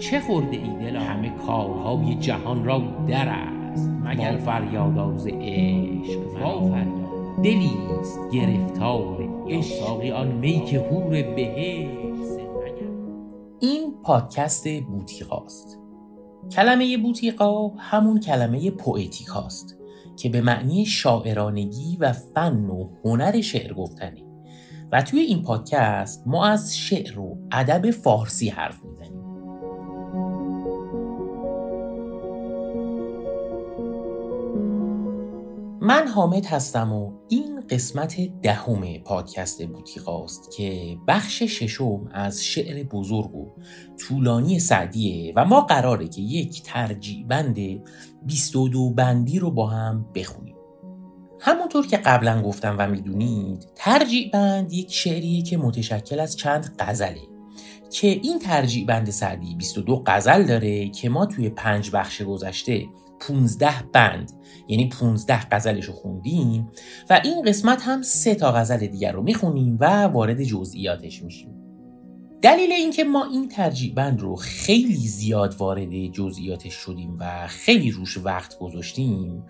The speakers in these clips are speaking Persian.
چه خورده ای دلا همه کارهای جهان را در است. مگر فریاد ز عشق وا فریاد. دلیست گرفتار عشق. آن می که حور بهشت این پادکست بوتیقاست. کلمه بوتیقا همون کلمه پویتیکاست که به معنی شاعرانگی و فن و هنر شعر گفتنه. و توی این پادکست ما از شعر و ادب فارسی حرف می‌زنیم. من حامد هستم و این قسمت دهم پادکست بوتیقاست که بخش ششم از شعر بزرگ و طولانی سعدیه و ما قراره که یک ترجیع بند 22 بندی رو با هم بخونیم. همونطور که قبلا گفتم و می‌دونید ترجیع بند یک شعریه که متشکل از چند غزله. که این ترجیع بند سعدی 22 غزل داره که ما توی پنج بخش گذشته 15 بند. یعنی 15 غزلش رو خوندیم و این قسمت هم سه تا غزل دیگر رو می‌خونیم و وارد جزئیاتش میشیم. دلیل اینکه ما این ترجیح بند رو خیلی زیاد وارد جزئیاتش شدیم و خیلی روش وقت گذاشتیم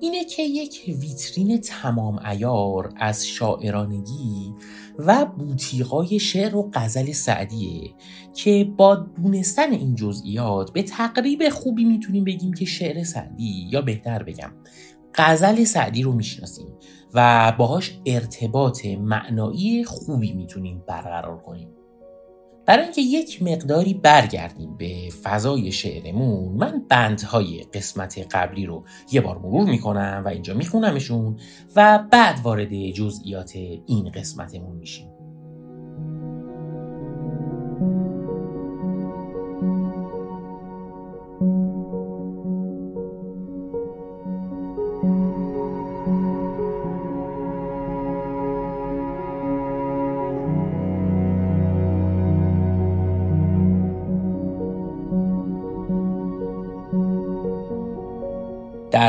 اینه که یک ویترین تمام ایار از شاعرانگی و بوتیقای شعر و غزل سعدیه که با دونستن این جزئیات به تقریب خوبی می‌تونیم بگیم که شعر سعدی یا بهتر بگم غزل سعدی رو می‌شناسیم و باهاش ارتباط معنایی خوبی می‌تونیم برقرار کنیم. برای اینکه یک مقداری برگردیم به فضای شعرمون من بندهای قسمت قبلی رو یه بار مرور می‌کنم و اینجا میخونمشون و بعد وارد جزئیات این قسمتمون میشیم.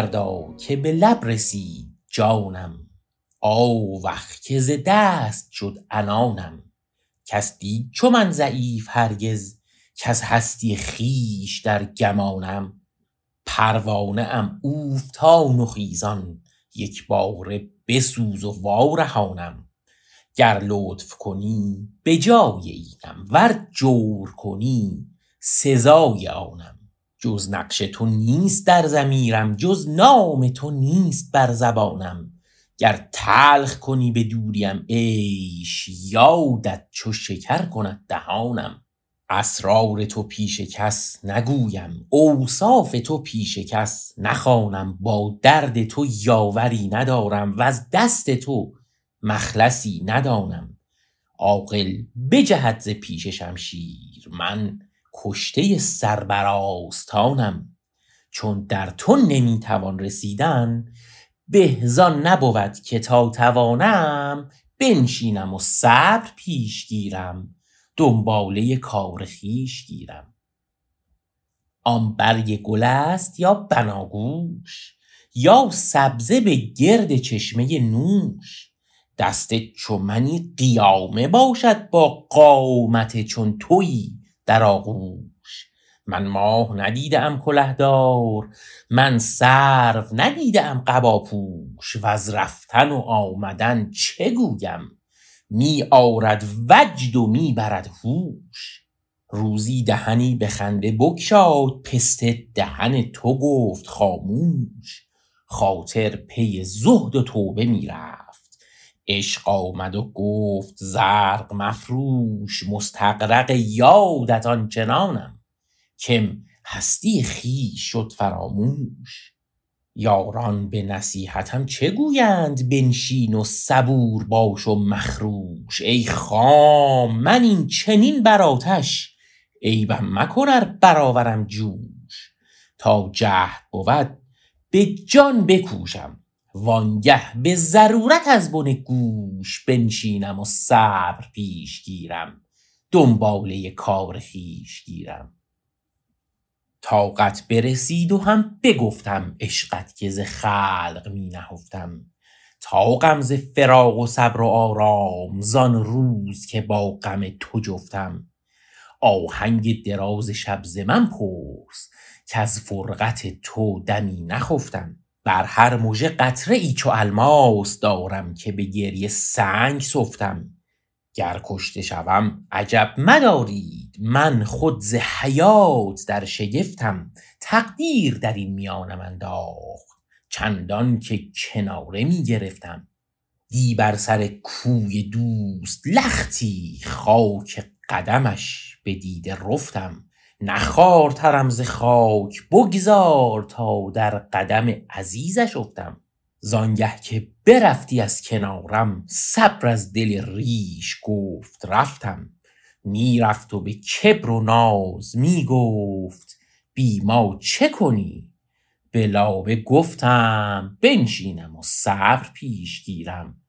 دردا که به لب رسید جانم. آوخ که ز دست شد انانم کس دید چو من ضعیف هرگز کس هستی خیش در گمانم. پروانه ام اوفتان و خیزان یک باره بسوز و وارهانم. گر لطف کنی به جای اینم ور جور کنی سزای آنم. جز نقش تو نیست در زمیرم جز نام تو نیست بر زبانم. گر تلخ کنی به دوریم عیش یادت چو شکر کند دهانم. اسرار تو پیش کس نگویم اوصاف تو پیش کس نخوانم. با درد تو یاوری ندارم و از دست تو مخلصی ندانم. عاقل بجهد ز پیش شمشیر من کشته سربراستانم چون در تو نمی‌توان رسیدن به زان نبود که تا توانم بنشینم و صبر پیش گیرم دنباله کار خویش گیرم. آن برگ گل است یا بناگوش یا سبزه به گرد چشمه نوش؟ دست چو منی قیامه باشد با قامت چون تویی در آغوش. من ماه ندیده ام کلهدار من سرو ندیده ام قباپوش. و از رفتن و آمدن چه گویم؟ می آرد وجد و می برد هوش. روزی دهنی به خنده بگشاد پسته دهن تو گفت خاموش. خاطر پی زهد و توبه می‌رفت. عشق آمد و گفت زرق مفروش مستغرق یادت آنچنانم کم هستی خویش شد فراموش. یاران به نصیحتم چه گویند؟ بنشین و صبور باش و مخروش ای خام من این چنین بر آتش عیبم مکن ار برآورم جوش تا جهد بود به جان بکوشم. وانگه به ضرورت از بن گوش بنشینم و صبر پیش گیرم. دنباله کار خویش گیرم. طاقت برسید و هم بگفتم عشقت که ز خلق می نهفتم. طاقم ز فراق و صبر و آرام زان روز که با غم تو جفتم. آهنگ دراز شب ز من پرس که از فرقت تو دمی نخفتم. بر هر مژه قطره ای چو الماس دارم که به گریه سنگ سفتم. گر کشته شوم عجب مدارید. من خود ز حیات در شگفتم. تقدیر در این میانم انداخت. چندان که کناره می گرفتم. دی بر سر کوی دوست لختی خاک قدمش به دیده رفتم. نه خوارترم ز خاک بگذار تا در قدم عزیزش افتم. زانگه که برفتی از کنارم صبر از دل ریش گفت رفتم. می‌رفت و به کبر و ناز می‌گفت بی ما چه کنی؟ به لابه گفتم بنشینم و صبر پیش گیرم.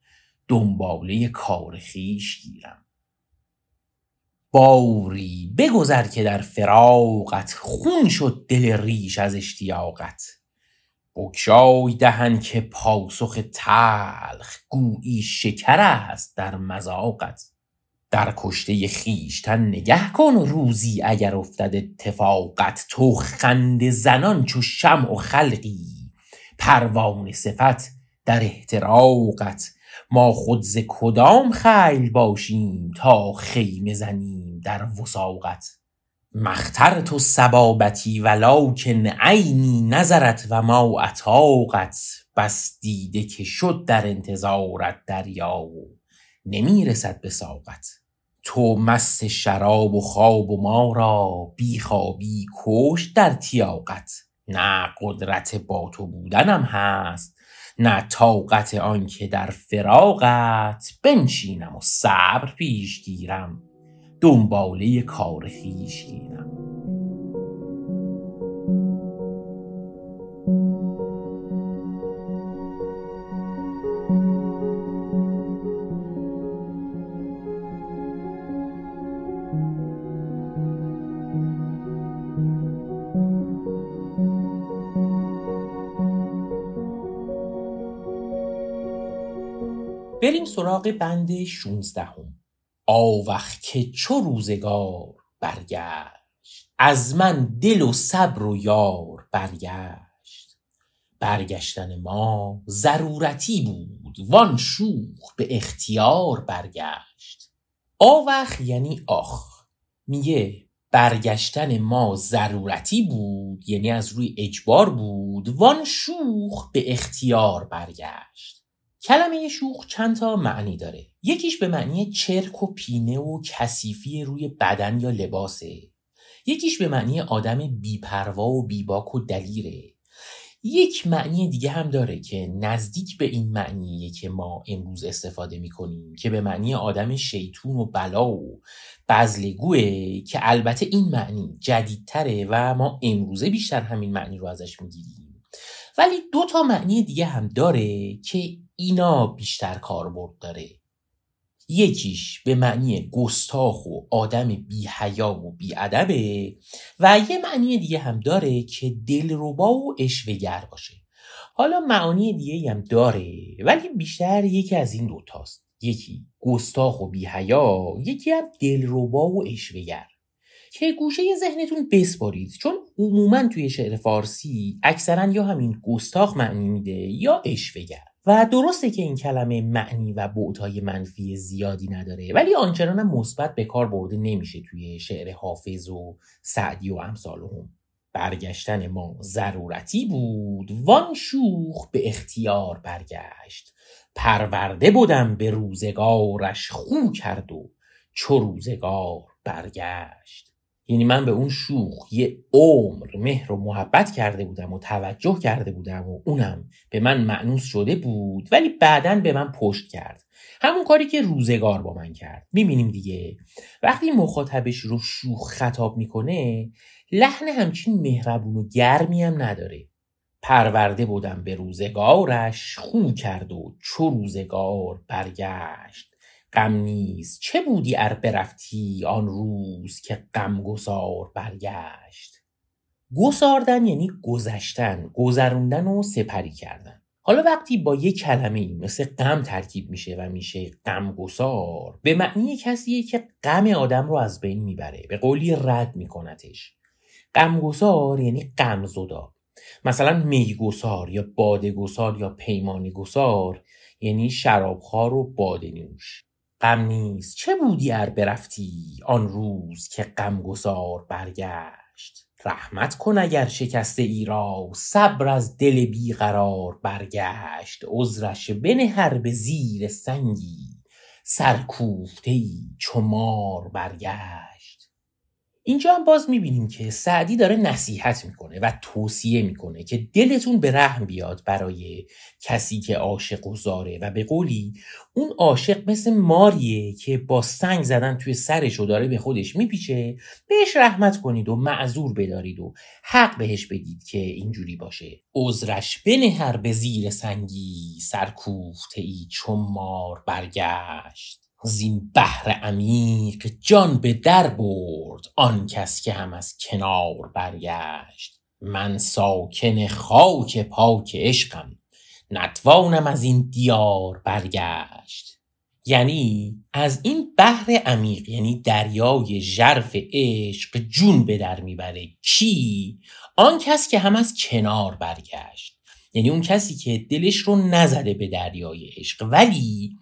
دنباله کار خویش گیرم. باری بگذر که در فراقت خون شد دل ریش از اشتیاقت. بگشای دهن که پاسخ تلخ گویی شکر است در مذاقت. در کشته خویشتن نگه کن روزی اگر افتد اتفاقت. تو خنده زنان چو شمع و خلقی. پروانه صفت در احتراقت. ما خود ز کدام خیل باشیم تا خیمه زنیم در وثاقت؟ ما اخترت صبابتی ولکن عینی نظرت و ما اطاقت بس دیده که شد در انتظارت دریا و نمی رسد به ساقت. تو مست شراب و خواب و ما را بی خوابی کشت در تیاقت. نه قدرت با تو بودنم هست نه طاقت آن که در فراقت بنشینم و صبر پیش گیرم. دنباله کار خویش گیرم. بریم سراغ بند 16 هم. آوخ که چو روزگار برگشت. از من دل و صبر و یار برگشت. برگشتن ما ضرورتی بود. وان شوخ به اختیار برگشت. آوخ یعنی آخ. میگه برگشتن ما ضرورتی بود یعنی از روی اجبار بود. وان شوخ به اختیار برگشت. کلمه شوخ چند تا معنی داره. یکیش به معنی چرک و پینه و کثیفی روی بدن یا لباسه. یکیش به معنی آدم بیپروا و بیباک و دلیره. یک معنی دیگه هم داره که نزدیک به این معنیه که ما امروز استفاده می‌کنیم که به معنی آدم شیطون و بلا و بزلگوه که البته این معنی جدیدتره و ما امروزه بیشتر همین معنی رو ازش می‌گیریم. ولی دو تا معنی دیگه هم داره که اینا بیشتر کاربرد داره. یکیش به معنی گستاخ و آدم بی حیا و بی ادبه و یه معنی دیگه هم داره که دلربا و اشوگر باشه. حالا معانی دیگه هم داره ولی بیشتر یکی از این دوتاست یکی گستاخ و بی حیا یکی هم دلربا و اشوگر که گوشه ذهنتون بسپارید چون عموما توی شعر فارسی اکثرا یا همین گستاخ معنی میده یا اشوگر و درسته که این کلمه معنی و بعدهای منفی زیادی نداره ولی آنچنان مثبت به کار برده نمیشه توی شعر حافظ و سعدی و امثالهم برگشتن ما ضرورتی بود وان شوخ به اختیار برگشت. پرورده بودم به روزگارش خو کرد و چو روزگار برگشت. یعنی من به اون شوخ یه عمر مهر و محبت کرده بودم و توجه کرده بودم و اونم به من معنوس شده بود ولی بعدا به من پشت کرد. همون کاری که روزگار با من کرد. می‌بینیم دیگه. وقتی مخاطبش رو شوخ خطاب می‌کنه لحن همچین مهربون و گرمی هم نداره. پرورده بودم به روزگارش خو کرد و چو روزگار برگشت. غم نیز. چه بودی ار برفتی آن روز که غم گسار برگشت؟ گساردن یعنی گذشتن گذروندن و سپری کردن. حالا وقتی با یک کلمه مثل غم ترکیب میشه و میشه غمگسار به معنی کسیه که غم آدم رو از بین می‌بره به قولی رد میکنتش غمگسار یعنی غمزدا مثلا میگسار یا بادگسار یا پیمانی گسار یعنی شرابخوار و باده نوش. غم نیست. چه بودی ار برفتی آن روز که غمگسار برگشت؟ رحمت کن اگر شکسته ای را. صبر از دل بیقرار برگشت. عذرش بنه هر به زیر سنگی. سرکوفته ای چو مار برگشت. اینجا هم باز می‌بینیم که سعدی داره نصیحت می‌کنه و توصیه می‌کنه که دلتون به رحم بیاد برای کسی که عاشق و زاره. و به قولی اون عاشق مثل ماریه که با سنگ زدن توی سرش و داره به خودش میپیچه بهش رحمت کنید و معذور بدارید و حق بهش بگید که اینجوری باشه. عذرش بنهر به زیر سنگی سرکوفته ای چون مار برگشت. زین بحر عمیق جان به در برد آن کس که هم از کنار برگشت. من ساکن خاک پاک عشقم نتوانم از این دیار برگشت. یعنی از این بحر عمیق یعنی دریای ژرف عشق جون به در می‌بره. کی؟ آن کس که هم از کنار برگشت. یعنی اون کسی که دلش رو نزده به دریای عشق. ولی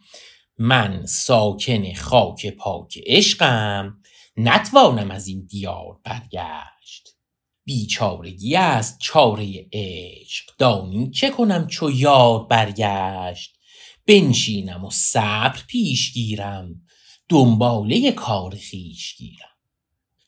من ساکن خاک پاک عشقم نتوانم از این دیار برگشت. بیچارگی است چاره عشق دانی چه کنم چو یار برگشت. بنشینم و صبر پیش گیرم دنباله کار خویش گیرم.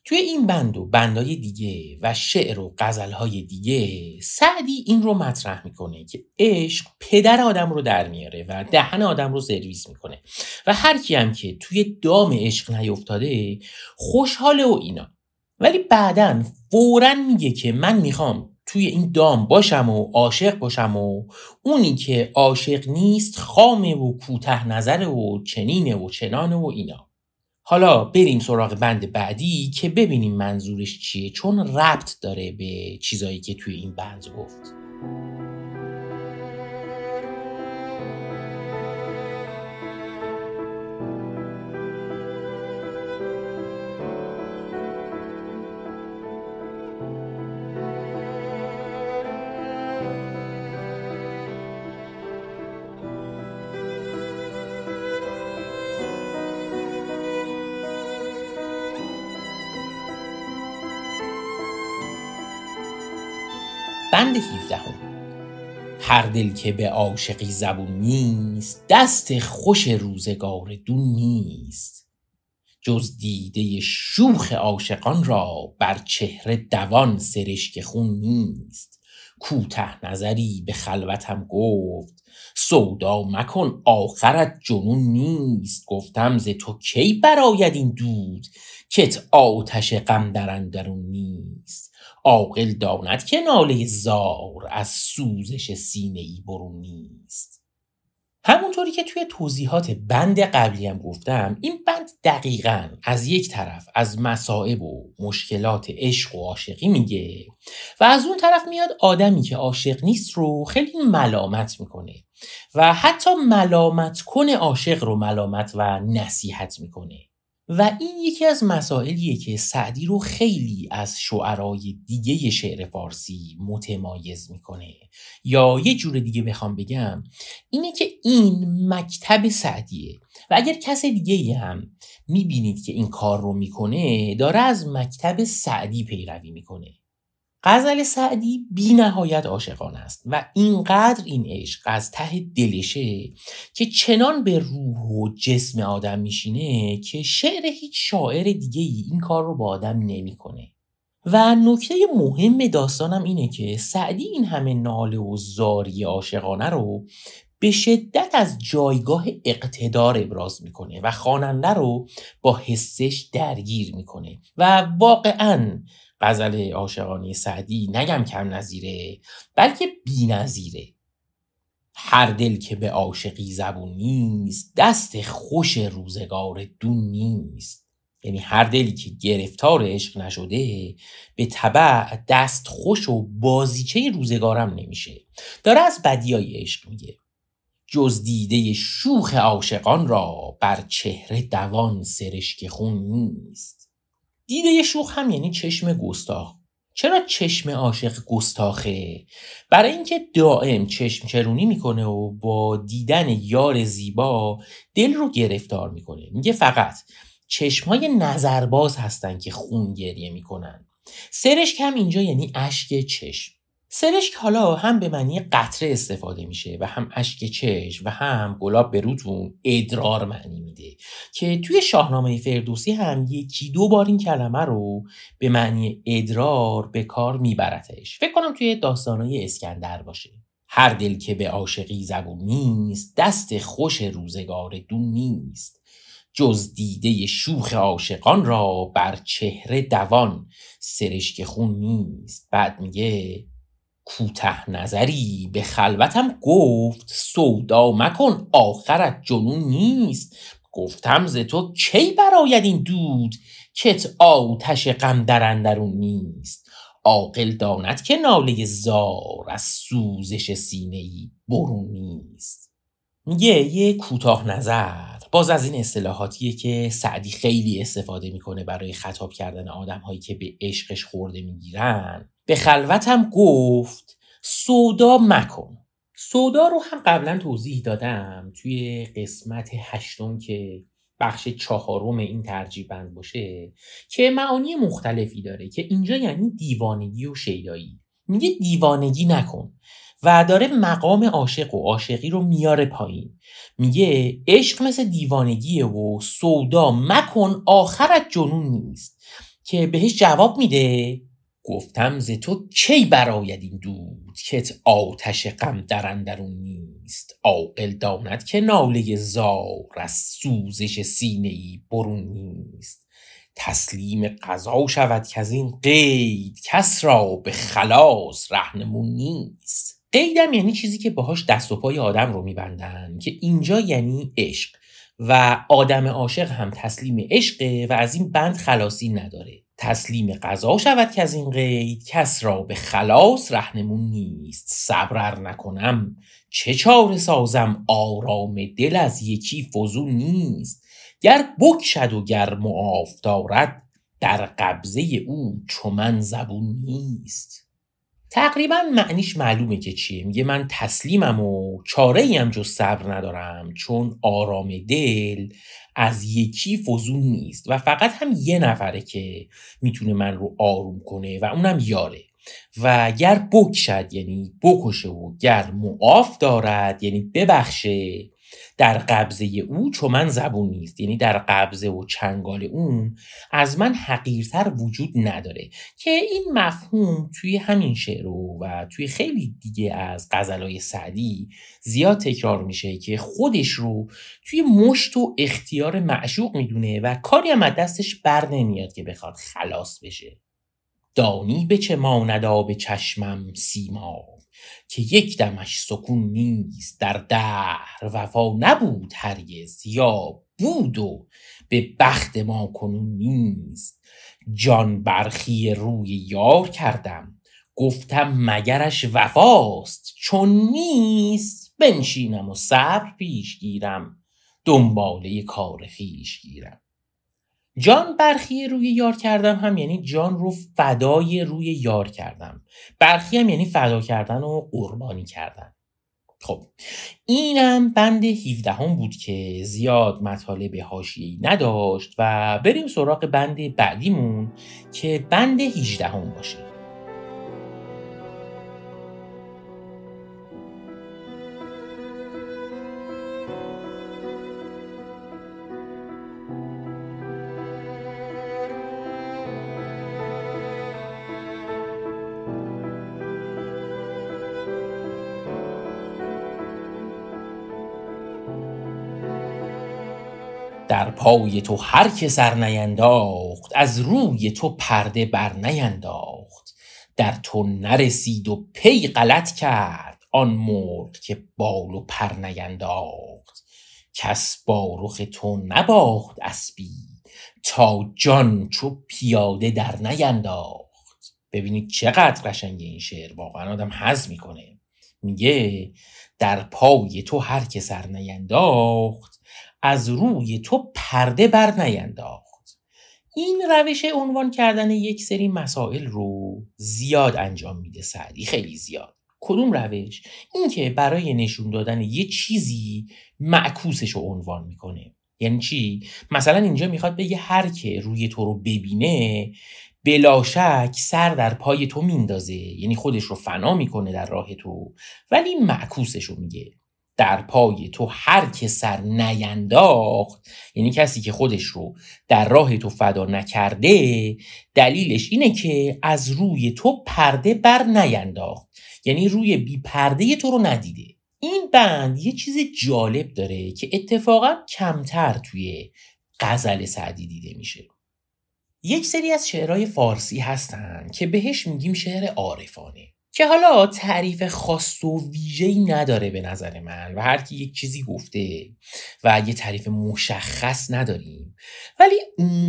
توی این بند و بندای دیگه و شعر و غزلهای دیگه سعدی این رو مطرح می‌کنه که عشق پدر آدم رو در میاره و دهن آدم رو سرویس می‌کنه. و هر کی هم که توی دام عشق نیفتاده خوشحاله و اینا. ولی بعدا فورا میگه که من می‌خوام توی این دام باشم و عاشق باشم و اونی که عاشق نیست خامه و کوته نظره و چنینه و چنانه و اینا. حالا بریم سراغ بند بعدی که ببینیم منظورش چیه چون ربط داره به چیزایی که توی این بند گفت. بند 17 هر دل که به عاشقی زبون نیست دست خوش روزگار دون نیست. جز دیده شوخ عاشقان را بر چهره دوان سرشک خون نیست. کوته نظری به خلوتم گفت سودا مکن آخرت جنون نیست. گفتم ز تو کی براید این دود؟ کت آتش غم در اندرون نیست. عاقل داند که ناله زار از سوزش سینه ای برون نیست. همونطوری که توی توضیحات بند قبلی هم گفتم این بند دقیقا از یک طرف از مصائب و مشکلات عشق و عاشقی میگه و از اون طرف میاد آدمی که عاشق نیست رو خیلی ملامت می‌کنه و حتی ملامت کنه عاشق رو ملامت و نصیحت می‌کنه. و این یکی از مسائلیه که سعدی رو خیلی از شعرهای دیگه شعر فارسی متمایز می‌کنه. یا یه جور دیگه بخوام بگم اینه که این مکتب سعدیه. و اگر کس دیگه هم می‌بینید که این کار رو می‌کنه داره از مکتب سعدی پیروی می‌کنه. غزل سعدی بی نهایت عاشقانه است و اینقدر این عشق از ته دلشه که چنان به روح و جسم آدم میشینه که شعر هیچ شاعر دیگه ای این کار رو با آدم نمی‌کنه. و نکته مهم داستانم اینه که سعدی این همه ناله و زاری عاشقانه رو به شدت از جایگاه اقتدار ابراز می‌کنه و خواننده رو با حسش درگیر می‌کنه و واقعا غزل عاشقانه سعدی نگم کم نظیره بلکه بی نظیره. هر دل که به عاشقی زبون نیست دست خوش روزگار دون نیست. یعنی هر دلی که گرفتار عشق نشده به طبع دست خوش و بازیچه روزگارم نمیشه. داره از بدیای عشق میگه. جز دیده شوخ عاشقان را بر چهره دوان سرشک خون نیست. دیده شوخ هم یعنی چشم گستاخ. چرا چشم عاشق گستاخه؟ برای اینکه دائم چشم چرونی می‌کنه و با دیدن یار زیبا دل رو گرفتار می‌کنه. میگه فقط چشمهای نظرباز هستن که خون گریه می‌کنن. سرشک هم اینجا یعنی اشک چشم. سرشک حالا هم به معنی قطره استفاده میشه و هم اشک چشم و هم گلاب به روتون ادرار معنی میده که توی شاهنامه فردوسی هم یکی دو بار این کلمه رو به معنی ادرار به کار میبرتش. فکر کنم توی داستانهای اسکندر باشه. هر دل که به عاشقی زبون نیست دست خوش روزگار دون نیست. جز دیده شوخ عاشقان را بر چهره دوان سرشک خون نیست. بعد میگه کوته نظری به خلوتم گفت سودا مکن آخرت جنون نیست. گفتم ز تو کی براید این دود؟ کت آتش غم در اندرون نیست. عاقل داند که ناله زار از سوزش سینه ای برون نیست. میگه یه کوتاه نظر. باز از این اصطلاحاتیه که سعدی خیلی استفاده می‌کنه برای خطاب کردن آدم هایی که به عشقش خورده می‌گیرن. به خلوتم گفت سودا مکن. سودا رو هم قبلا توضیح دادم توی قسمت هشتم که بخش چهارم این ترجیح بند باشه که معانی مختلفی داره که اینجا یعنی دیوانگی و شیدایی. میگه دیوانگی نکن و داره مقام عاشق و عاشقی رو میاره پایین. میگه عشق مثل دیوانگیه و سودا مکن آخرت جنون نیست. که بهش جواب میده گفتم ز تو کی براید این دود کت آتش غم در اندرون نیست؟ عاقل داند که ناله زار از سوزش سینه ای برون نیست. تسلیم قضا شود که از این قید کس را به خلاص رهنمون نیست. قیدم یعنی چیزی که باهاش دست و پای آدم رو میبندن که اینجا یعنی عشق. و آدم عاشق هم تسلیم عشقه و از این بند خلاصی نداره. تسلیم قضا شود که از این قید کس را به خلاص رهنمون نیست. صبر نکنم چه چاره سازم؟ آرام دل از یکی فزون نیست. گر بکشد و گر معاف دارد در قبضه او چو من زبون نیست. تقریبا معنیش معلومه که چیه. میگه من تسلیمم و چاره ایم جز صبر ندارم چون آرام دل از یکی فزون نیست و فقط هم یه نفره که می‌تونه من رو آروم کنه و اونم یاره. و گر بکشد یعنی بکشه و گر معاف دارد یعنی ببخشه در قبضه او چون من زبون نیست یعنی در قبضه و چنگال اون از من حقیرتر وجود نداره که این مفهوم توی همین شعر و توی خیلی دیگه از غزلای سعدی زیاد تکرار میشه که خودش رو توی مشت و اختیار معشوق می‌دونه و کاری هم از دستش بر نمیاد که بخواد خلاص بشه. دانی به چه ماند به چشمم سیما. که یک دمش سکون نیست در دهر وفا نبود هرگز یا بود و به بخت ما کنون نیست. جان برخی روی یار کردم گفتم مگرش وفاست چون نیست. بنشینم و صبر پیش گیرم دنباله کار خیش گیرم. جان برخی روی یار کردم هم یعنی جان رو فدای روی یار کردم. برخی هم یعنی فدا کردن و قربانی کردن. خب اینم بند 17 هم بود که زیاد مطالب حاشیه‌ای نداشت و بریم سراغ بند بعدیمون که بند 18 هم باشه. در پای تو هر که سر نینداخت از روی تو پرده بر نینداخت. در تو نرسید و پی غلط کرد آن مرغ که بال و پر نینداخت. کس با رخ تو نباخت اسبی تا جان چو پیاده در نینداخت. ببینید چقدر قشنگه این شعر واقعا آدم حز می‌کنه. میگه در پای تو هر که سر نینداخت از روی تو پرده بر نینداخت. این روش عنوان کردن یک سری مسائل رو زیاد انجام میده سعدی خیلی زیاد. کدوم روش؟ اینکه برای نشون دادن یه چیزی معکوسش رو عنوان می‌کنه. یعنی چی؟ مثلا اینجا می‌خواد بگه هر که روی تو رو ببینه بلا شک سر در پای تو میندازه. یعنی خودش رو فنا می‌کنه در راه تو. ولی معکوسش رو میگه. در پای تو هر که سر نینداخت یعنی کسی که خودش رو در راه تو فدا نکرده دلیلش اینه که از روی تو پرده بر نینداخت. یعنی روی بی پرده تو رو ندیده. این بند یه چیز جالب داره که اتفاقا کمتر توی غزل سعدی دیده میشه. یک سری از شعرهای فارسی هستن که بهش میگیم شعر عارفانه. که حالا تعریف خاص و ویژه‌ای نداره به نظر من و هر کی یک چیزی گفته و یه تعریف مشخص نداریم. ولی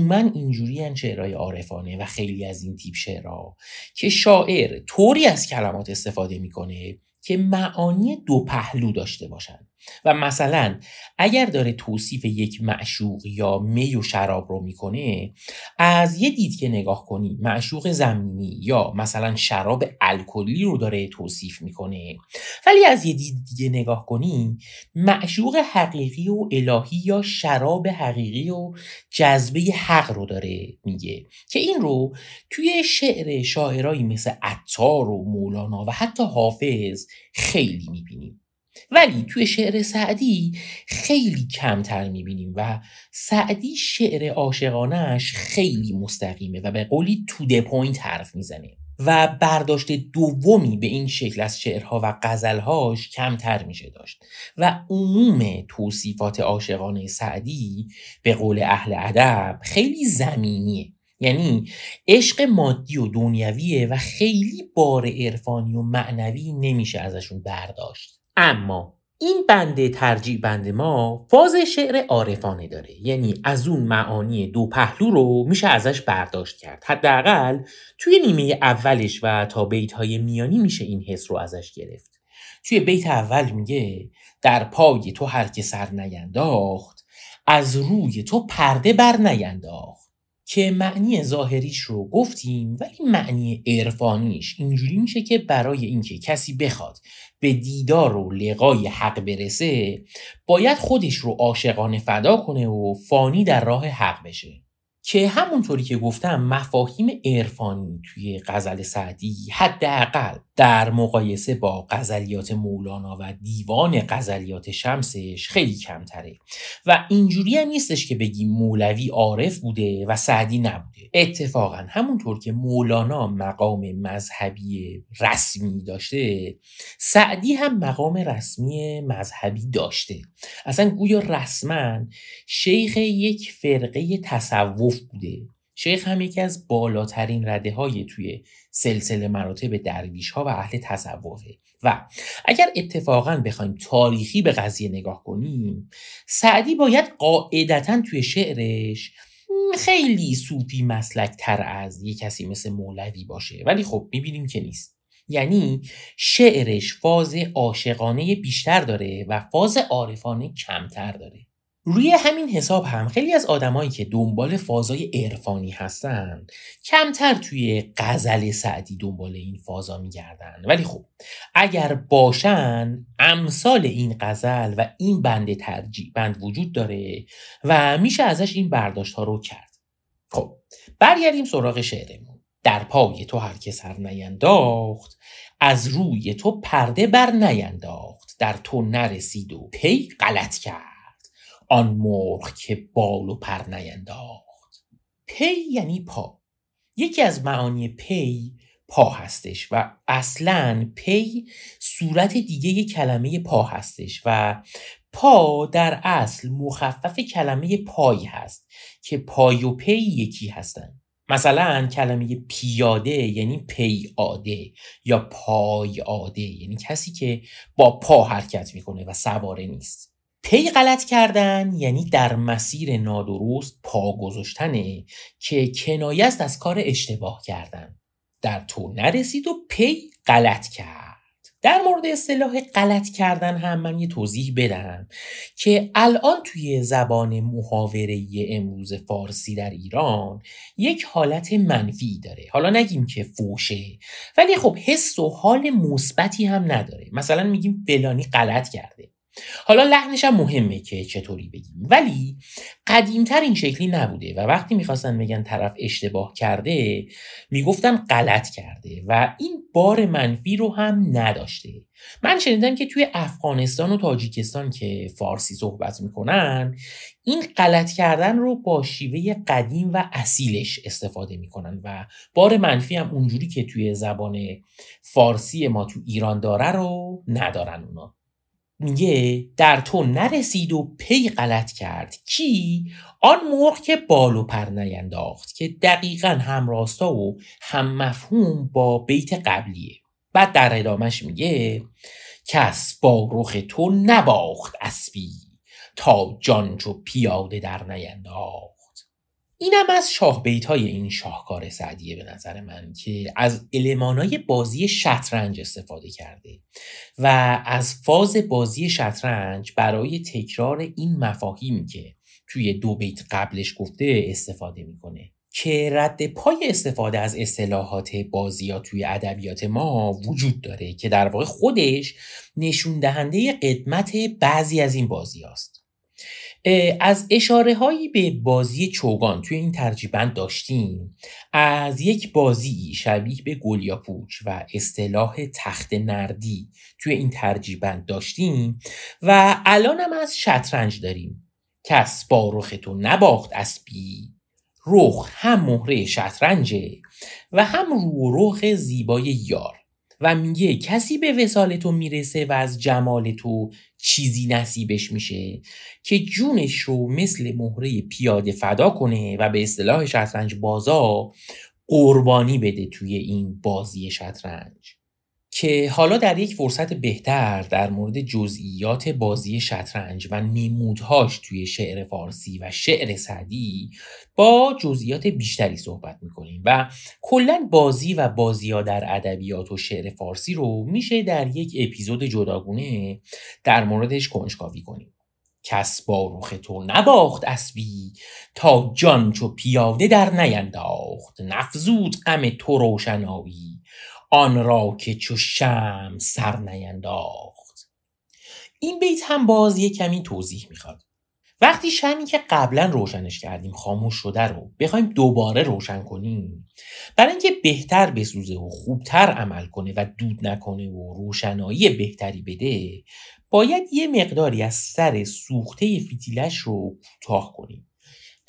من اینجوری شعرهای عارفانه و خیلی از این تیپ شعرها که شاعر طوری از کلمات استفاده می‌کنه که معانی دو پهلو داشته باشند و مثلا اگر داره توصیف یک معشوق یا می و شراب رو می‌کنه از یه دید که نگاه کنی معشوق زمینی یا مثلا شراب الکلی رو داره توصیف می‌کنه. ولی از یه دید دیگه نگاه کنی معشوق حقیقی و الهی یا شراب حقیقی و جذبه حق رو داره میگه. که این رو توی شعر شاعرایی مثل عطار و مولانا و حتی حافظ خیلی می‌بینیم. ولی توی شعر سعدی خیلی کمتر می‌بینیم و سعدی شعر عاشقانش خیلی مستقیمه و به قولی تو د پوینت حرف می‌زنه و برداشت دومی به این شکل از شعرها و غزلهاش کمتر میشه داشت و عموم توصیفات عاشقانه سعدی به قول اهل ادب خیلی زمینیه. یعنی عشق مادی و دنیویه و خیلی بار عرفانی و معنوی نمیشه ازشون برداشت. اما این بنده ترجیح بند ما فاز شعر عارفانه داره. یعنی از اون معانی دو پهلو رو میشه ازش برداشت کرد. حداقل توی نیمه اولش و تا بیت های میانی میشه این حس رو ازش گرفت. توی بیت اول میگه در پای تو هر که سر نینداخت از روی تو پرده بر نینداخت. که معنی ظاهریش رو گفتیم ولی معنی عرفانیش اینجوری میشه که برای اینکه کسی بخواد به دیدار و لقای حق برسه باید خودش رو عاشقانه فدا کنه و فانی در راه حق بشه. که همونطوری که گفتم مفاهیم عرفانی توی غزل سعدی حداقل در مقایسه با غزلیات مولانا و دیوان غزلیات شمسش خیلی کمتره. و اینجوری هم نیستش که بگیم مولوی عارف بوده و سعدی نبوده. اتفاقا همونطور که مولانا مقام مذهبی رسمی داشته سعدی هم مقام رسمی مذهبی داشته. اصلا گویا رسما شیخ یک فرقه تصوف بوده. شیخ هم یکی از بالاترین رده های توی سلسله مراتب درویش ها و اهل تصوفه و اگر اتفاقا بخوایم تاریخی به قضیه نگاه کنیم سعدی باید قاعدتا توی شعرش خیلی صوفی مسلک تر از یه کسی مثل مولوی باشه. ولی خب می‌بینیم که نیست. یعنی شعرش فاز عاشقانه بیشتر داره و فاز عارفانه کمتر داره. روی همین حساب هم خیلی از آدمایی که دنبال فازای عرفانی هستن کمتر توی غزل سعدی دنبال این فازا میگردن. ولی خب اگر باشن امثال این غزل و این بند ترجیح بند وجود داره و میشه ازش این برداشت ها رو کرد. خب برگردیم سراغ شعرمون. در پای تو هر که سر نینداخت از روی تو پرده بر نینداخت. در تو نرسید و پی غلط کرد. آن مرغ که بال و پر نینداخت. پی یعنی پا. یکی از معانی پی پا هستش و اصلا پی صورت دیگه کلمه پا هستش و پا در اصل مخفف کلمه پای هست که پای و پی یکی هستن. مثلا کلمه پیاده یعنی پیاده یا پای آده یعنی کسی که با پا حرکت می‌کنه و سواره نیست. پی غلط کردن یعنی در مسیر نادرست پا گذاشتنه که کنایه است از کار اشتباه کردن. در تو نرسید و پی غلط کرد. در مورد اصطلاح غلط کردن هم من یه توضیح بدم که الان توی زبان محاوره امروز فارسی در ایران یک حالت منفی داره. حالا نگیم که فوشه ولی خب حس و حال مثبتی هم نداره. مثلا میگیم فلانی غلط کرده. حالا لحنش هم مهمه که چطوری بگیم. ولی قدیمتر این شکلی نبوده و وقتی می‌خواستن بگن طرف اشتباه کرده می‌گفتن غلط کرده و این بار منفی رو هم نداشته. من شنیدم که توی افغانستان و تاجیکستان که فارسی صحبت می‌کنن این غلط کردن رو با شیوه قدیم و اصیلش استفاده می‌کنن و بار منفی هم اونجوری که توی زبان فارسی ما تو ایران داره رو ندارن اونا. میگه در تو نرسید و پی غلط کرد. کی؟ آن مرغ که بال و پر نینداخت که دقیقا هم راستا و هم مفهوم با بیت قبلیه. بعد در ادامش میگه کس با رخ تو نباخت اسبی تا جان چو پیاده در نینداخت. اینم از شاه های این شاهکار سعدیه به نظر من که از المانای بازی شطرنج استفاده کرده و از فاز بازی شطرنج برای تکرار این مفاهیمی که توی دو بیت قبلش گفته استفاده می‌کنه که رد پای استفاده از اصطلاحات بازی ها توی ادبیات ما وجود داره که در واقع خودش نشون دهنده قدمت بعضی از این بازی هاست. از اشاره هایی به بازی چوگان توی این ترجیبند داشتیم. از یک بازی شبیه به گلیاپوچ و اصطلاح تخت نردی توی این ترجیبند داشتیم و الان هم از شطرنج داریم. کس با رخ تو نباخت اسبی رخ هم مهره شطرنجه و هم رو رخ زیبای یار. و میگه کسی به وسال تو می‌رسه و از جمال تو چیزی نصیبش میشه که جونش رو مثل مهره پیاده فدا کنه و به اصطلاح شطرنج بازا قربانی بده توی این بازی شطرنج. که حالا در یک فرصت بهتر در مورد جزئیات بازی شطرنج و نمودهاش توی شعر فارسی و شعر سعدی با جزئیات بیشتری صحبت می‌کنیم و کلا بازی و بازی در ادبیات و شعر فارسی رو میشه در یک اپیزود جداگونه در موردش کنجکاوی کنیم. کس با رخ تو نباخت اسبی تا جان چو پیاده در نینداخت. نفزود غم تو روشنایی. آن را که چو شم سر نینداخت. این بیت هم باز یه کمی توضیح می‌خواد. وقتی شمی که قبلا روشنش کردیم خاموش شده رو بخوایم دوباره روشن کنیم برای اینکه بهتر بسوزه و خوبتر عمل کنه و دود نکنه و روشنایی بهتری بده باید یه مقداری از سر سوخته فیتیلش رو کوتاه کنیم.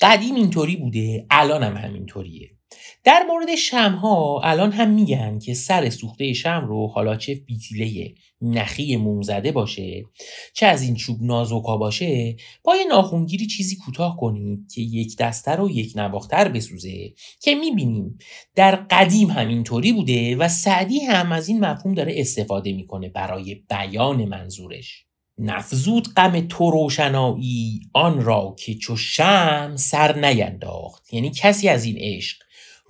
قدیم اینطوری بوده الان هم همینطوریه. در مورد شم ها الان هم میگن که سر سوخته شم رو حالا چه بیتیله نخی موم زده باشه چه از این چوب نازوکا باشه با یه ناخونگیری چیزی کوتاه کنید که یک دسته رو یک نواختر بسوزه که می‌بینیم در قدیم همینطوری بوده و سعدی هم از این مفهوم داره استفاده می‌کنه برای بیان منظورش. نفزود غم تو روشنایی آن را که چو شم سر نینداخت یعنی کسی از این عشق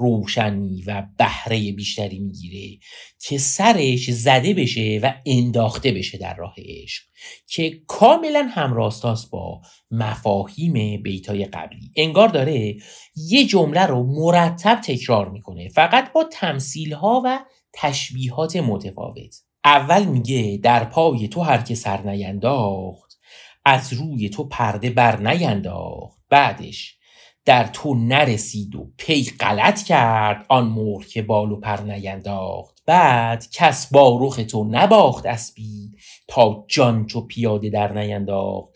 روشنی و بهره بیشتری می‌گیره که سرش زده بشه و انداخته بشه در راه عشق که کاملا همراستاست با مفاهیم بیتای قبلی. انگار داره یه جمله رو مرتب تکرار می‌کنه فقط با تمثیل ها و تشبیهات متفاوت. اول میگه در پای تو هر که سر نینداخت از روی تو پرده بر نینداخت. بعدش در تو نرسید و پی غلط کرد آن مور که بال و پر نینداخت. بعد کس با رخ تو نباخت اسبی تا جان چو پیاده در نینداخت.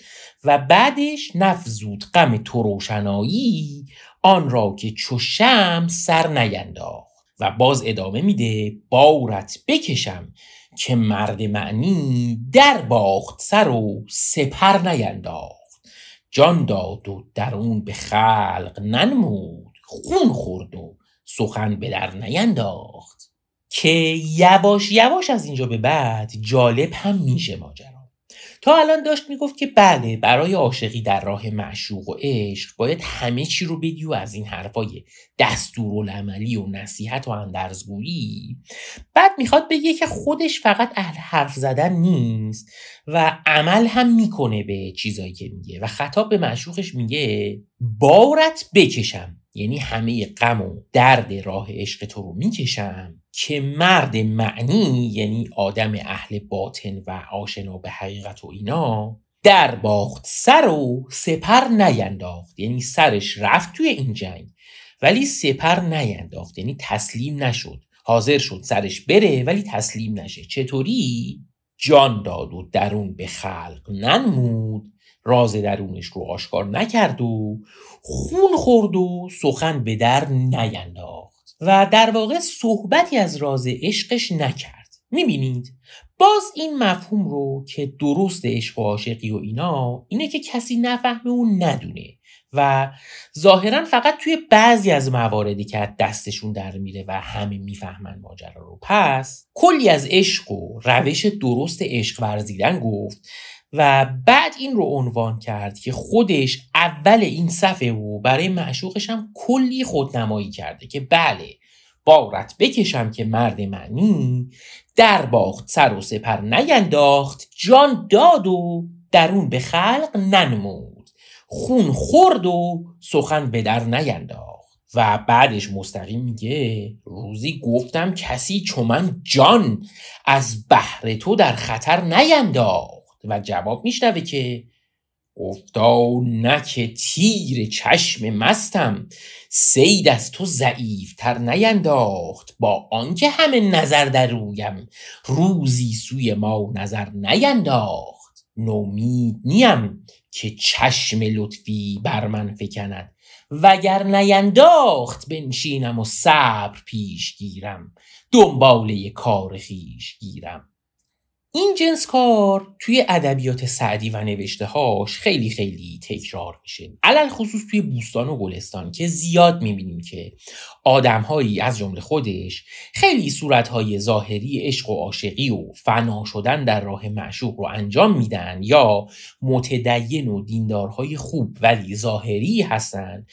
و بعدش نفزود غم تو روشنایی آن را که چو شم سر نینداخت. و باز ادامه میده بارت بکشم که مرد معنی در باخت سر و سپر نینداخت. جان داد و درون به خلق ننمود خون خورد و سخن به در نینداخت. که یواش یواش از اینجا به بعد جالب هم میشه ماجرا. تا الان داشت می‌گفت که بله برای عاشقی در راه معشوق و عشق باید همه چی رو بدی و از این حرفای دستورالعملی و نصیحت و اندرزگویی. بعد می‌خواد بگه که خودش فقط اهل حرف زدن نیست و عمل هم می‌کنه به چیزایی که میگه و خطاب به معشوقش میگه بارت بکشم. یعنی همه غم و درد راه عشق تو رو می‌کشم که مرد معنی یعنی آدم اهل باطن و آشنا به حقیقت و اینا در باخت سر و سپر نینداخت. یعنی سرش رفت توی این جنگ ولی سپر نینداخت. یعنی تسلیم نشد. حاضر شد سرش بره ولی تسلیم نشه. چطوری؟ جان داد و درون به خلق ننمود. راز درونش رو آشکار نکرد و خون خورد و سخن به در نینداخت و در واقع صحبتی از راز عشقش نکرد. می‌بینید؟ باز این مفهوم رو که درست عشق و عاشقی و اینا اینه که کسی نفهمه و ندونه و ظاهرا فقط توی بعضی از مواردی که دستشون در میره و همه می‌فهمن ماجرا رو. پس کلی از عشق و روش درست عشق ورزیدن گفت و بعد این رو عنوان کرد که خودش اول این صفحه و برای معشوقش هم کلی خودنمایی کرده که بله بارت بکشم که مرد معنی در باخت سر و سپر نینداخت جان داد و درون به خلق ننمود. خون خورد و سخن به در نینداخت. و بعدش مستقیم میگه روزی گفتم کسی چون جان از بحر تو در خطر نینداخت. و جواب میشنوه که گفتا نک تیر چشم مستم سید از تو ضعیفتر نینداخت. با آنکه همه نظر در رویم روزی سوی ما نظر نینداخت. نومید نیم که چشم لطفی بر من فکند. وگر نینداخت بنشینم و صبر پیش گیرم. دنباله کار خیش گیرم. این جنس کار توی ادبیات سعدی و نوشته هاش خیلی خیلی تکرار میشه. علل خصوص توی بوستان و گلستان که زیاد می‌بینیم که آدمهایی از جمله خودش خیلی صورتهای ظاهری عشق و عاشقی و فنا شدن در راه معشوق رو انجام میدن یا متدین و دیندارهای خوب ولی ظاهری هستن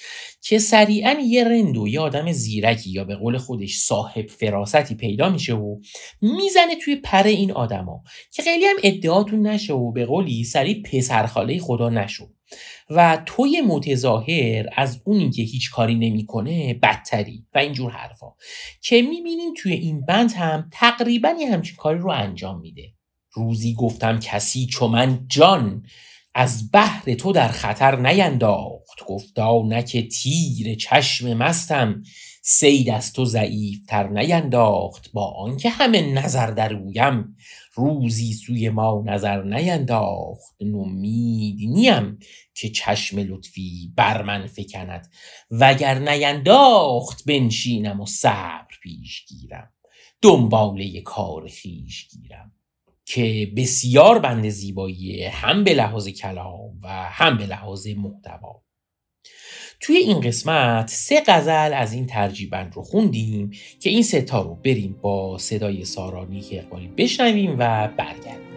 که سریعا یه رند و یه آدم زیرکی یا به قول خودش صاحب فراستی پیدا میشه و می‌زنه توی پر این آدما. که خیلی هم ادعاتون نشه و به قولی سریع پسرخاله خدا نشو. و توی متظاهر از اونی که هیچ کاری نمی‌کنه بدتری و اینجور حرفا. که می‌بینیم توی این بند هم تقریبا یه همچین کاری رو انجام میده. روزی گفتم کسی چو من جان از بحر تو در خطر نینداخت. گفتا نکه تیر چشم مستم سید از تو ضعیف تر نینداخت. با آنکه همه نظر در اویم روزی سوی ما نظر نینداخت. نومید نیم که چشم لطفی بر من فکند. وگر نینداخت بنشینم و صبر پیش گیرم. دنباله کار خیش گیرم. که بسیار بند زیبایی هم به لحاظ کلام و هم به لحاظ محتوا. توی این قسمت سه غزل از این ترجیبند رو خوندیم که این ستا رو بریم با صدای سارانی اقبالی بشنویم و برگردیم.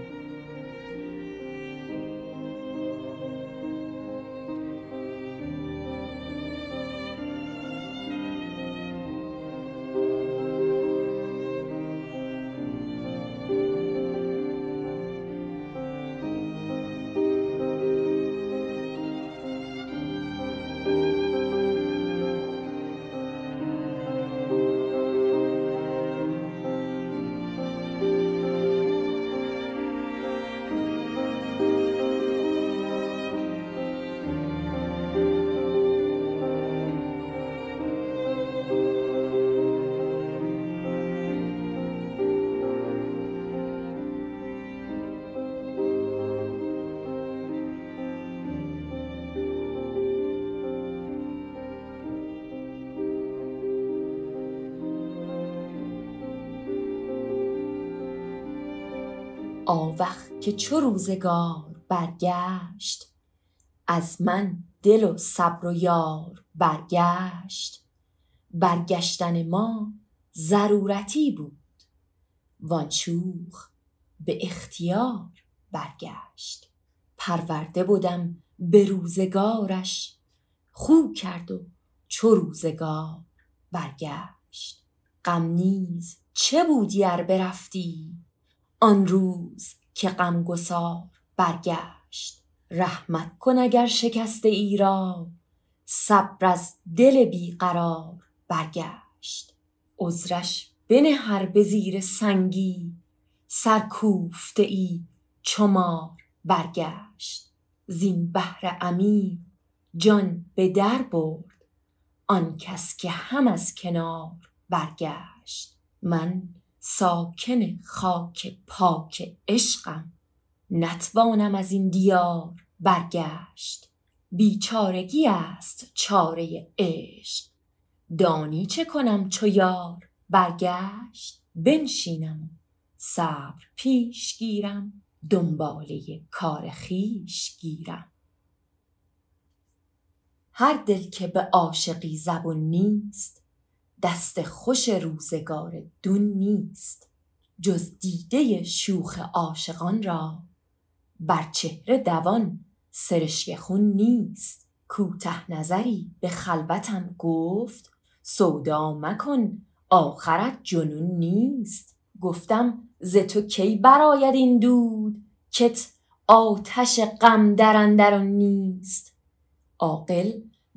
آوخ که چو روزگار برگشت از من دل و صبر و یار برگشت. برگشتن ما ضرورتی بود وان شوخ به اختیار برگشت. پرورده بودم به روزگارش خو کرد و چو روزگار برگشت. غم نیز چه بودی ار برفتی؟ آن روز که غمگسار برگشت. رحمت کن اگر شکسته ای را صبر از دل بیقرار برگشت. عذرش بنه هر به زیر سنگی سر کوفته ای چو مار برگشت. زین بحر عمیق جان به در برد آن کس که هم از کنار برگشت. من ساکن خاک پاک عشقم. نتوانم از این دیار برگشت. بیچارگی است چاره عشق. دانی چه کنم چو یار برگشت. بنشینم صبر پیش گیرم. دنباله کار خویش گیرم. هر دل که به عاشقی زبون نیست دست خوش روزگار دون نیست جز دیده شوخ عاشقان را. بر چهره دوان سرشک خون نیست. کوته نظری به خلوتم گفت سودا مکن آخرت جنون نیست. گفتم ز تو کی برآید این دود؟ کت آتش غم در اندرون نیست. عاقل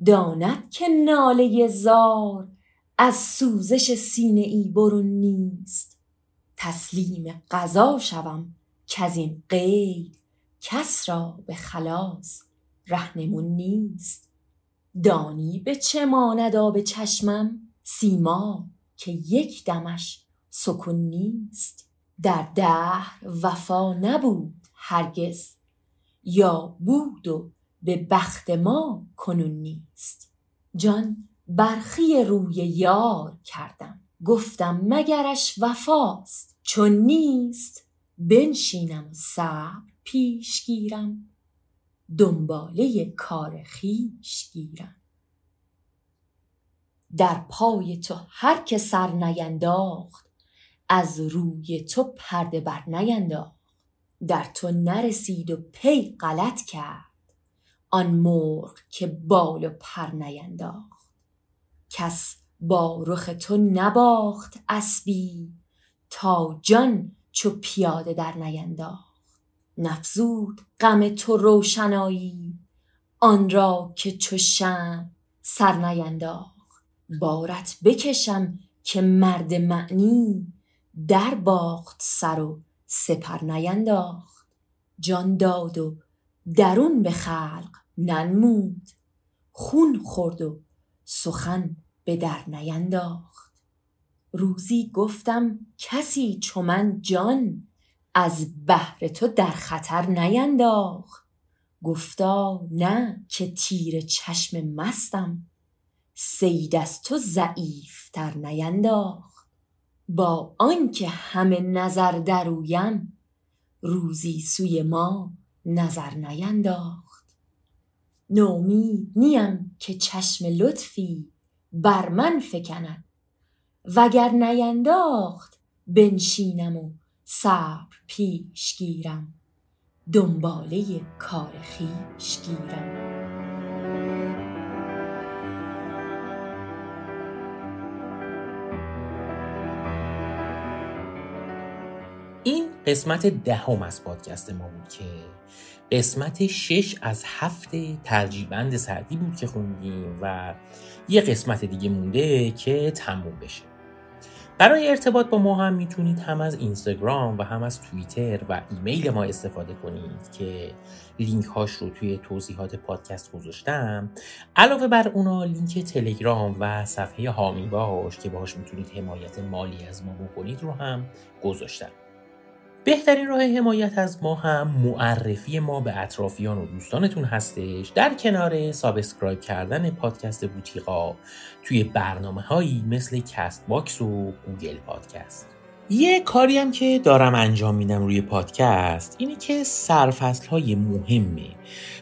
داند که ناله زار از سوزش سینه ای برون نیست. تسلیم قضا شوم کز این قید کس را به خلاص رهنمون نیست. دانی به چه ماند آب چشمم؟ سیما که یک دمش سکون نیست. در دهر وفا نبود هرگز. یا بود و به بخت ما کنون نیست. جان برخی روی یار کردم. گفتم مگرش وفاست. چون نیست بنشینم و صبر پیش گیرم. دنباله کار خویش گیرم. در پای تو هر که سر نینداخت از روی تو پرده بر نینداخت. در تو نرسید و پی غلط کرد. آن مرغ که بال و پر نینداخت. کس با رخ تو نباخت اسبی تا جان چو پیاده در نینداخت. نفزود غم تو روشنایی آن را که چو شمع سر نینداخت. بارت بکشم که مرد معنی در باخت سر و سپر نینداخت. جان داد و درون به خلق ننمود خون خورد و سخن به در نینداخت. روزی گفتم کسی چو من جان از بهر تو در خطر نینداخت. گفتا نه که تیر چشم مستم صید از تو ضعیفتر نینداخت. با آنکه همه نظر در اویم روزی سوی ما نظر نینداخت. نومید نیم که چشم لطفی بر من فکند. وگر نینداخت بنشینم و صبر پیش گیرم. دنباله کار خویش گیرم. این قسمت دهم از پادکست ما بود که قسمت شش از هفت ترجیبند سردی بود که خوندیم و یه قسمت دیگه مونده که تموم بشه. برای ارتباط با ما هم می‌تونید هم از اینستاگرام و هم از توییتر و ایمیل ما استفاده کنید که لینک هاش رو توی توضیحات پادکست گذاشتم. علاوه بر اونا لینک تلگرام و صفحه هامی باش که باش می‌تونید حمایت مالی از ما بکنید رو هم گذاشتم. بهترین راه حمایت از ما هم معرفی ما به اطرافیان و دوستانتون هستش. در کنار subscribe کردن پادکست بوتیقا توی برنامه هایی مثل Castbox و Google Podcast. یه کاری هم که دارم انجام میدم روی پادکست اینه که سرفصل های مهمه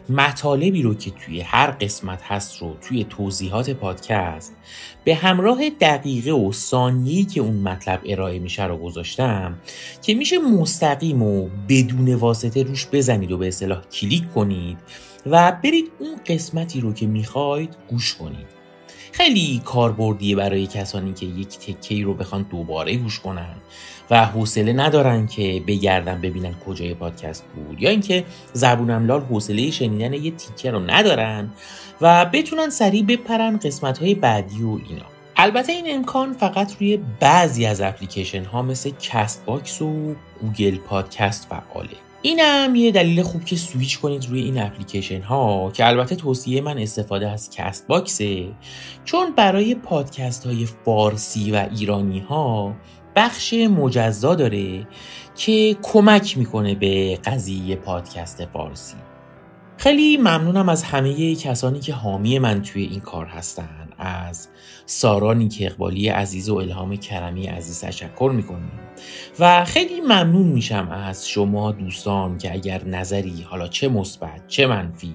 مطالبی رو که توی هر قسمت هست رو توی توضیحات پادکست به همراه دقیقه و ثانیه‌ای که اون مطلب ارائه میشه رو گذاشتم که میشه مستقیم و بدون واسطه روش بزنید و به اصطلاح کلیک کنید و برید اون قسمتی رو که می‌خواید گوش کنید. خیلی کاربردیه برای کسانی که یک تکه رو بخوان دوباره گوش کنن و حوصله ندارن که بگردن ببینن کجای پادکست بود یا اینکه زبونم لال حوصله شنیدن یه تیکه رو ندارن و بتونن سریع بپرن قسمت های بعدی و اینا. البته این امکان فقط روی بعضی از اپلیکیشن ها مثل Castbox و Google Podcast فعاله. اینم یه دلیل خوب که سویچ کنید روی این اپلیکیشن ها که البته توصیه من استفاده از Castbox ه چون برای پادکست های فارسی و ایرانی ها بخش مجزا داره که کمک می‌کنه به قضیه پادکست فارسی. خیلی ممنونم از همه کسانی که حامی من توی این کار هستن از سارا نیک اقبالی عزیز و الهام کرمی عزیز تشکر می‌کنم و خیلی ممنون میشم از شما دوستان که اگر نظری حالا چه مثبت چه منفی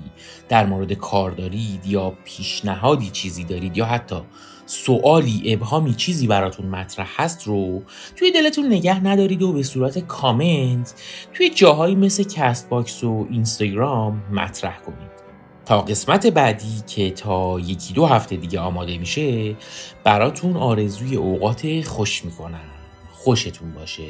در مورد کار دارید یا پیشنهادی چیزی دارید یا حتی سوالی ابهامی چیزی براتون مطرح هست رو توی دلتون نگه ندارید و به صورت کامنت توی جاهایی مثل Castbox و اینستاگرام مطرح کنید. تا قسمت بعدی که تا یکی دو هفته دیگه آماده میشه براتون آرزوی اوقات خوش می‌کنم. خوشتون باشه.